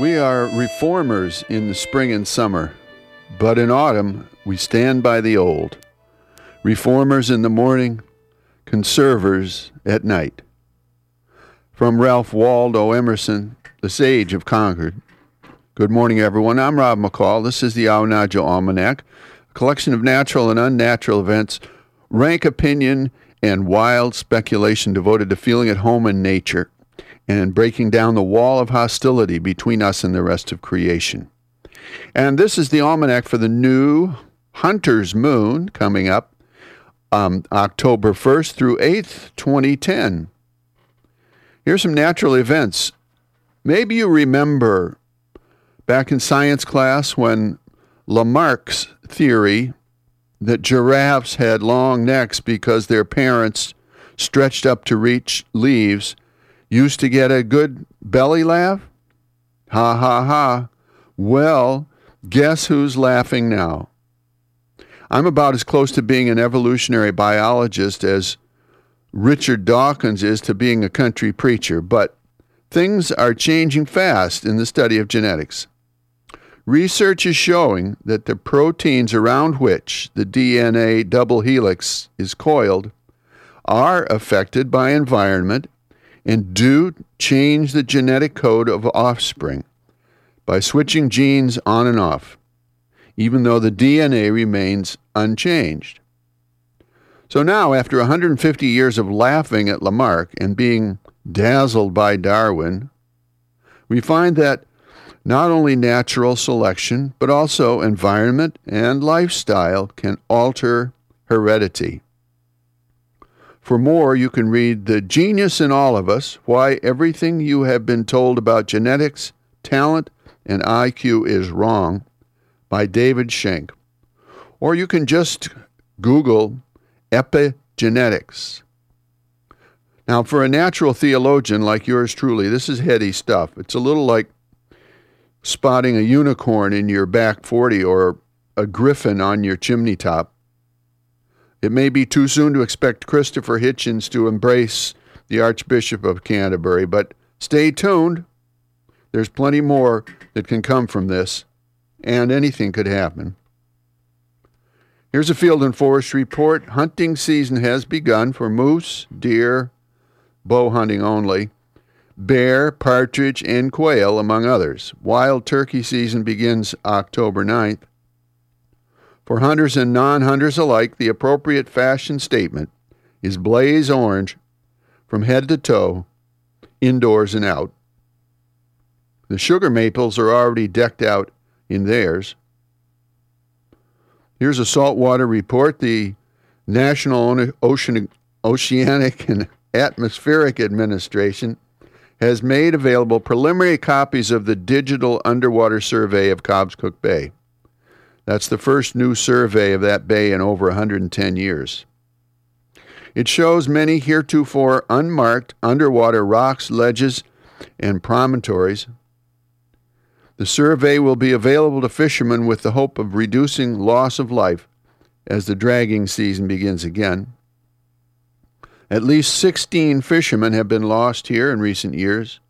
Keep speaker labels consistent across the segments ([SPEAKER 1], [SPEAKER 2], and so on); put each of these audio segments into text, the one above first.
[SPEAKER 1] We are reformers in the spring and summer, but in autumn we stand by the old. Reformers in the morning, conservers at night. From Ralph Waldo Emerson, the sage of Concord. Good morning, everyone. I'm Rob McCall. This is the Awanadjo Almanac, a collection of natural and unnatural events, rank opinion, and wild speculation devoted to feeling at home in nature and breaking down the wall of hostility between us and the rest of creation. And this is the almanac for the new Hunter's Moon coming up um, October 1st through 8th, 2010. Here's some natural events. Maybe you remember back in science class when Lamarck's theory that giraffes had long necks because their parents stretched up to reach leaves used to get a good belly laugh? Ha ha ha. Well, guess who's laughing now? I'm about as close to being an evolutionary biologist as Richard Dawkins is to being a country preacher, but things are changing fast in the study of genetics. Research is showing that the proteins around which the DNA double helix is coiled are affected by environment and do change the genetic code of offspring by switching genes on and off, even though the DNA remains unchanged. So now, after 150 years of laughing at Lamarck and being dazzled by Darwin, we find that not only natural selection, but also environment and lifestyle can alter heredity. For more, you can read The Genius in All of Us Why Everything You Have Been Told About Genetics, Talent, and IQ is Wrong by David Shenk. Or you can just Google epigenetics. Now, for a natural theologian like yours truly, this is heady stuff. It's a little like spotting a unicorn in your back 40 or a griffin on your chimney top. It may be too soon to expect Christopher Hitchens to embrace the Archbishop of Canterbury, but stay tuned. There's plenty more that can come from this, and anything could happen. Here's a field and forest report. Hunting season has begun for moose, deer, bow hunting only, bear, partridge, and quail, among others. Wild turkey season begins October 9th. For hunters and non hunters alike, the appropriate fashion statement is blaze orange from head to toe, indoors and out. The sugar maples are already decked out in theirs. Here's a saltwater report. The National Ocean, Oceanic and Atmospheric Administration has made available preliminary copies of the digital underwater survey of Cobscook Bay. That's the first new survey of that bay in over 110 years. It shows many heretofore unmarked underwater rocks, ledges, and promontories. The survey will be available to fishermen with the hope of reducing loss of life as the dragging season begins again. At least 16 fishermen have been lost here in recent years.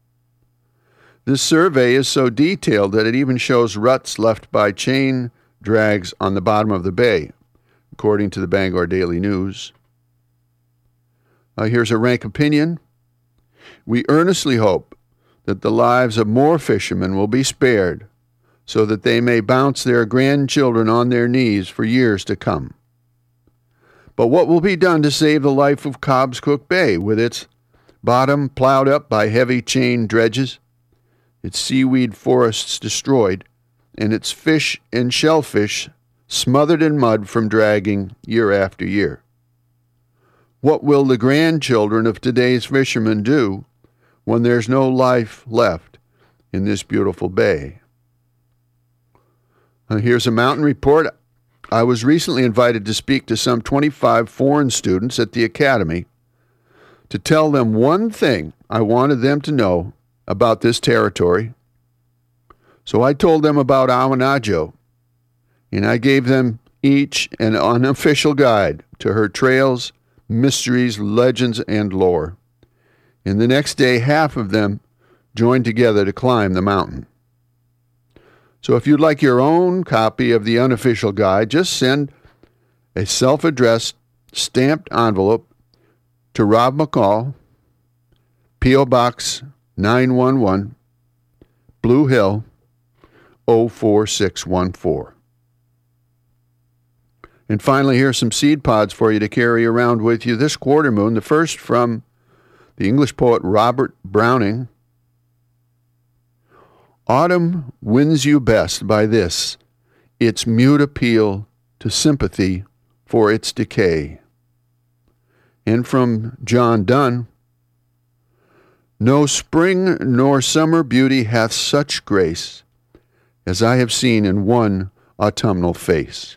[SPEAKER 1] This survey is so detailed that it even shows ruts left by chain drags on the bottom of the bay, according to the Bangor Daily News. Uh, here's a rank opinion. We earnestly hope that the lives of more fishermen will be spared so that they may bounce their grandchildren on their knees for years to come. But what will be done to save the life of Cobscook Bay with its bottom plowed up by heavy chain dredges, its seaweed forests destroyed, and its fish and shellfish smothered in mud from dragging year after year. What will the grandchildren of today's fishermen do when there's no life left in this beautiful bay? Uh, here's a mountain report. I was recently invited to speak to some 25 foreign students at the Academy to tell them one thing I wanted them to know about this territory. So I told them about Awanadjo, and I gave them each an unofficial guide to her trails, mysteries, legends, and lore. And the next day, half of them joined together to climb the mountain. So if you'd like your own copy of the unofficial guide, just send a self addressed stamped envelope to Rob McCall, P.O. Box 911, Blue Hill 04614. And finally, here's some seed pods for you to carry around with you this quarter moon. The first from the English poet Robert Browning. Autumn wins you best by this its mute appeal to sympathy for its decay. And from John Donne No spring nor summer beauty hath such grace as I have seen in one autumnal face.